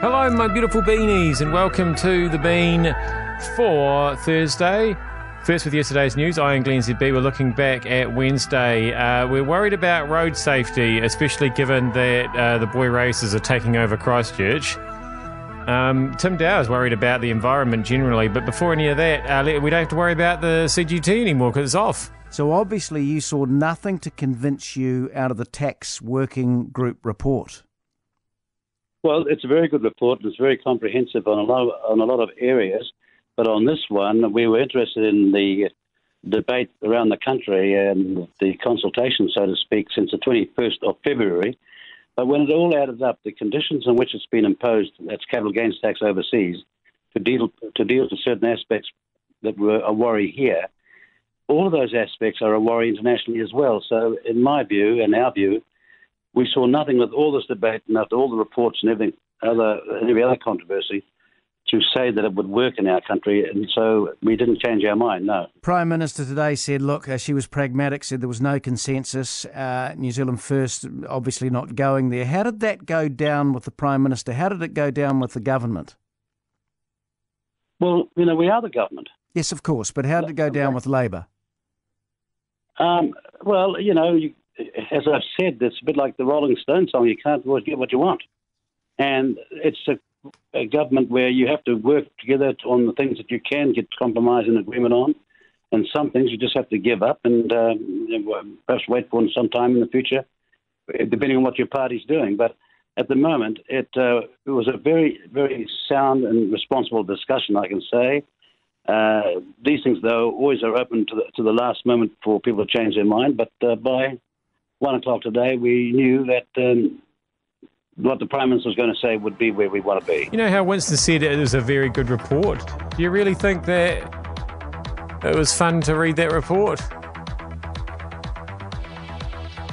Hello, my beautiful beanies, and welcome to the Bean for Thursday. First, with yesterday's news, I and Glenn ZB were looking back at Wednesday. Uh, we're worried about road safety, especially given that uh, the boy racers are taking over Christchurch. Um, Tim Dower is worried about the environment generally, but before any of that, uh, we don't have to worry about the CGT anymore because it's off. So obviously, you saw nothing to convince you out of the tax working group report. Well, it's a very good report. It's very comprehensive on a lot of, on a lot of areas. But on this one, we were interested in the debate around the country and the consultation, so to speak, since the 21st of February. But when it all added up, the conditions in which it's been imposed, that's capital gains tax overseas, to deal to deal with certain aspects that were a worry here, all of those aspects are a worry internationally as well. So, in my view and our view, we saw nothing with all this debate and after all the reports and everything other every other controversy to say that it would work in our country, and so we didn't change our mind. No. Prime Minister today said, "Look, uh, she was pragmatic. Said there was no consensus. Uh, New Zealand first, obviously not going there. How did that go down with the Prime Minister? How did it go down with the government?" Well, you know, we are the government. Yes, of course, but how did it go down with Labor? Um, well, you know, you, as I've said, it's a bit like the Rolling Stone song. You can't always get what you want, and it's a, a government where you have to work together on the things that you can get compromise and agreement on, and some things you just have to give up and uh, perhaps wait for some time in the future, depending on what your party's doing. But at the moment, it, uh, it was a very, very sound and responsible discussion, I can say. Uh, these things, though, always are open to the, to the last moment for people to change their mind. But uh, by one o'clock today, we knew that um, what the Prime Minister was going to say would be where we want to be. You know how Winston said it was a very good report? Do you really think that it was fun to read that report?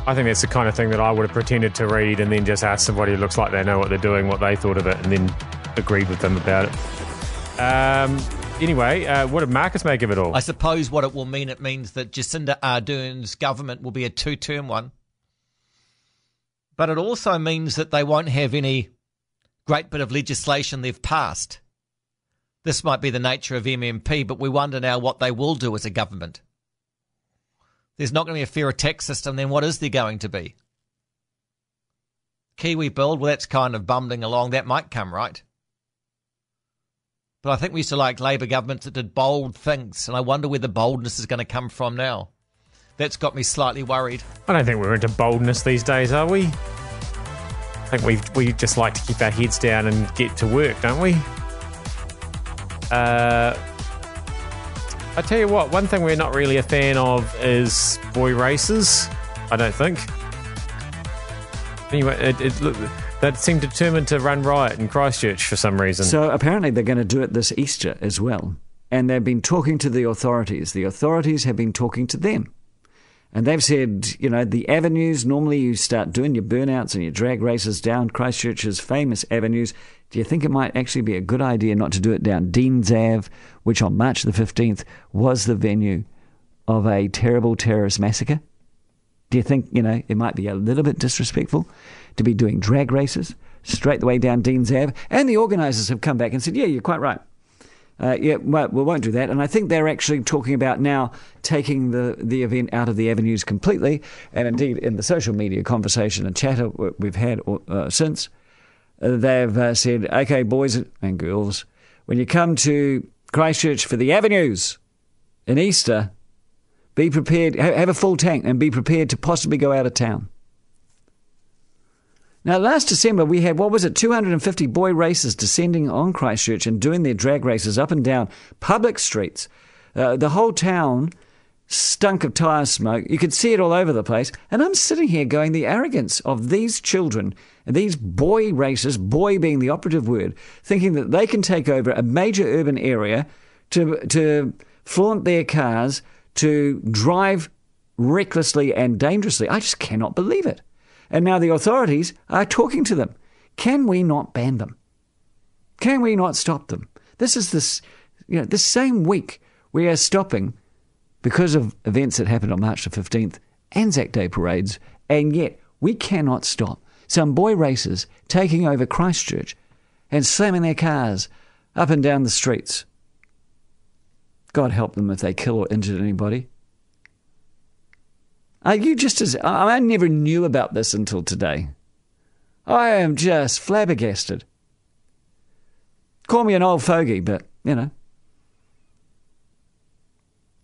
I think that's the kind of thing that I would have pretended to read and then just asked somebody who looks like they know what they're doing, what they thought of it, and then agreed with them about it. Um, anyway, uh, what did Marcus make of it all? I suppose what it will mean, it means that Jacinda Ardern's government will be a two term one. But it also means that they won't have any great bit of legislation they've passed. This might be the nature of MMP, but we wonder now what they will do as a government. There's not going to be a fairer tax system, then what is there going to be? Kiwi build, well, that's kind of bumbling along. That might come, right? But I think we used to like Labour governments that did bold things, and I wonder where the boldness is going to come from now. That's got me slightly worried. I don't think we're into boldness these days, are we? I think we we just like to keep our heads down and get to work, don't we? Uh, I tell you what, one thing we're not really a fan of is boy racers. I don't think. Anyway, it, it look that seem determined to run riot in Christchurch for some reason. So apparently they're going to do it this Easter as well. And they've been talking to the authorities. The authorities have been talking to them. And they've said, you know, the avenues, normally you start doing your burnouts and your drag races down Christchurch's famous avenues. Do you think it might actually be a good idea not to do it down Dean's Ave, which on March the 15th was the venue of a terrible terrorist massacre? Do you think, you know, it might be a little bit disrespectful to be doing drag races straight the way down Dean's Ave? And the organisers have come back and said, yeah, you're quite right. Uh, yeah, well, we won't do that. And I think they're actually talking about now taking the, the event out of the avenues completely. And indeed, in the social media conversation and chatter we've had uh, since, they've uh, said, okay, boys and girls, when you come to Christchurch for the avenues in Easter, be prepared, have a full tank and be prepared to possibly go out of town. Now, last December, we had, what was it, 250 boy racers descending on Christchurch and doing their drag races up and down public streets. Uh, the whole town stunk of tyre smoke. You could see it all over the place. And I'm sitting here going, the arrogance of these children, these boy racers, boy being the operative word, thinking that they can take over a major urban area to, to flaunt their cars to drive recklessly and dangerously. I just cannot believe it. And now the authorities are talking to them. Can we not ban them? Can we not stop them? This is this, you know, this same week we are stopping because of events that happened on March the 15th, Anzac Day parades, and yet we cannot stop some boy racers taking over Christchurch and slamming their cars up and down the streets. God help them if they kill or injure anybody. Are you just as. I never knew about this until today. I am just flabbergasted. Call me an old fogey, but, you know.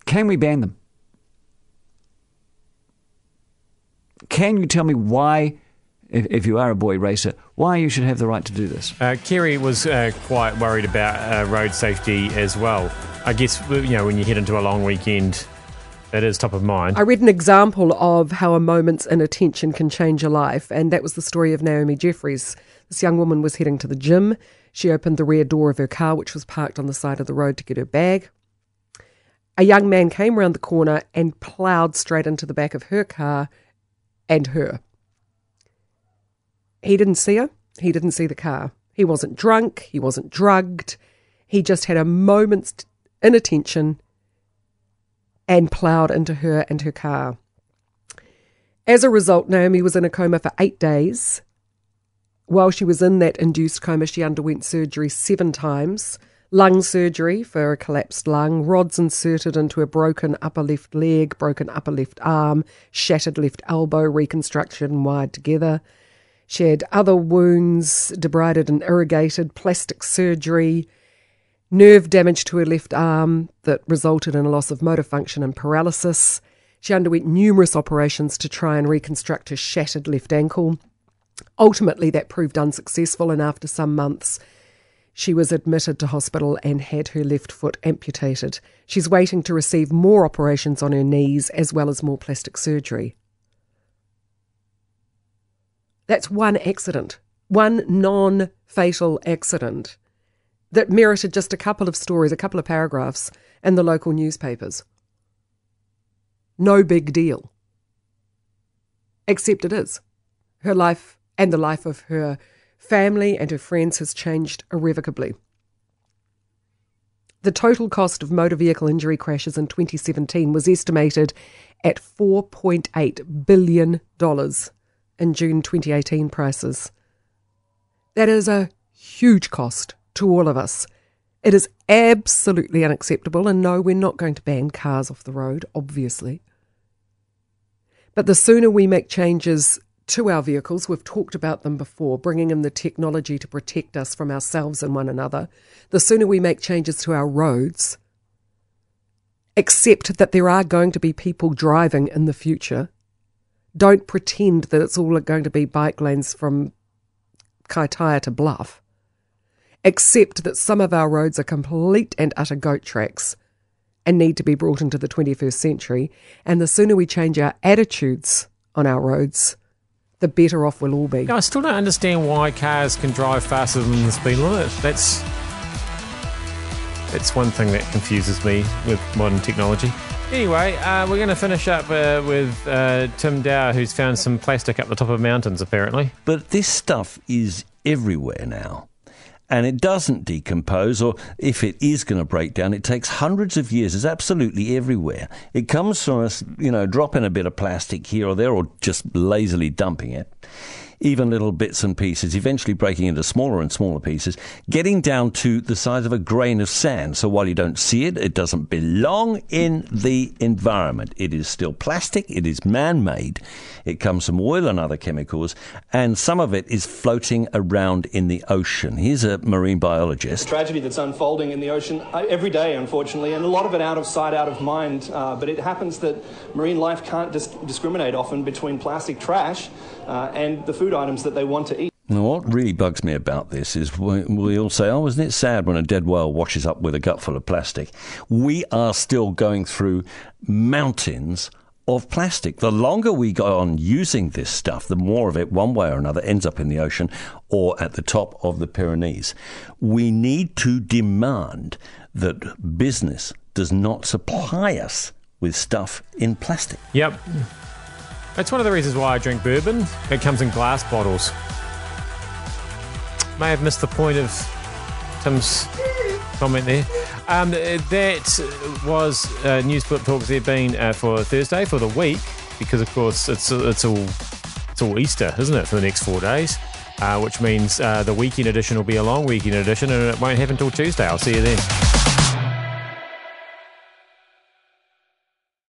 Can we ban them? Can you tell me why, if, you are a boy racer, why you should have the right to do this? Uh, Kerre was uh, quite worried about uh, road safety as well. I guess, you know, when you head into a long weekend, it is top of mind. I read an example of how a moment's inattention can change a life, and that was the story of Naomi Jeffries. This young woman was heading to the gym. She opened the rear door of her car, which was parked on the side of the road, to get her bag. A young man came round the corner and ploughed straight into the back of her car and her. He didn't see her. He didn't see the car. He wasn't drunk. He wasn't drugged. He just had a moment's inattention and ploughed into her and her car. As a result, Naomi was in a coma for eight days. While she was in that induced coma, she underwent surgery seven times lung surgery for a collapsed lung, rods inserted into a broken upper left leg, broken upper left arm, shattered left elbow, reconstruction wired together. She had other wounds, debrided and irrigated, plastic surgery, nerve damage to her left arm that resulted in a loss of motor function and paralysis. She underwent numerous operations to try and reconstruct her shattered left ankle. Ultimately, that proved unsuccessful, and after some months, she was admitted to hospital and had her left foot amputated. She's waiting to receive more operations on her knees as well as more plastic surgery. That's one accident, one non fatal accident that merited just a couple of stories, a couple of paragraphs in the local newspapers. No big deal. Except it is. Her life and the life of her family and her friends has changed irrevocably. The total cost of motor vehicle injury crashes in 2017 was estimated at $4.8 billion in June 2018 prices. That is a huge cost to all of us. It is absolutely unacceptable, and no, we're not going to ban cars off the road, obviously. But the sooner we make changes to our vehicles, we've talked about them before, bringing in the technology to protect us from ourselves and one another, the sooner we make changes to our roads, accept that there are going to be people driving in the future. Don't pretend that it's all going to be bike lanes from Kaitaia to Bluff accept that some of our roads are complete and utter goat tracks and need to be brought into the 21st century. And the sooner we change our attitudes on our roads, the better off we'll all be. I still don't understand why cars can drive faster than the speed limit. That's that's one thing that confuses me with modern technology. Anyway, uh, we're going to finish up uh, with uh, Tim Dower, who's found some plastic up the top of mountains, apparently. But this stuff is everywhere now and it doesn't decompose, or if it is going to break down, it takes hundreds of years. It's absolutely everywhere. It comes from us, you know, dropping a bit of plastic here or there, or just lazily dumping it even little bits and pieces, eventually breaking into smaller and smaller pieces, getting down to the size of a grain of sand. So while you don't see it, it doesn't belong in the environment. It is still plastic, it is man made, it comes from oil and other chemicals, and some of it is floating around in the ocean. Here's a marine biologist. Tragedy that's unfolding in the ocean uh, every day, unfortunately, and a lot of it out of sight, out of mind. Uh, but it happens that marine life can't dis- discriminate often between plastic trash uh, and the food items that they want to eat. Now, what really bugs me about this is we, we all say, oh, isn't it sad when a dead whale washes up with a gut full of plastic? We are still going through mountains of plastic. The longer we go on using this stuff, the more of it, one way or another, ends up in the ocean or at the top of the Pyrenees. We need to demand that business does not supply us with stuff in plastic. Yep. That's one of the reasons why I drink bourbon. It comes in glass bottles. May have missed the point of Tim's comment there. Um, that was uh, News Talk there been uh, for Thursday for the week because of course it's it's all it's all Easter, isn't it, for the next four days. uh, which means uh, the weekend edition will be a long weekend edition and it won't happen until Tuesday. I'll see you then.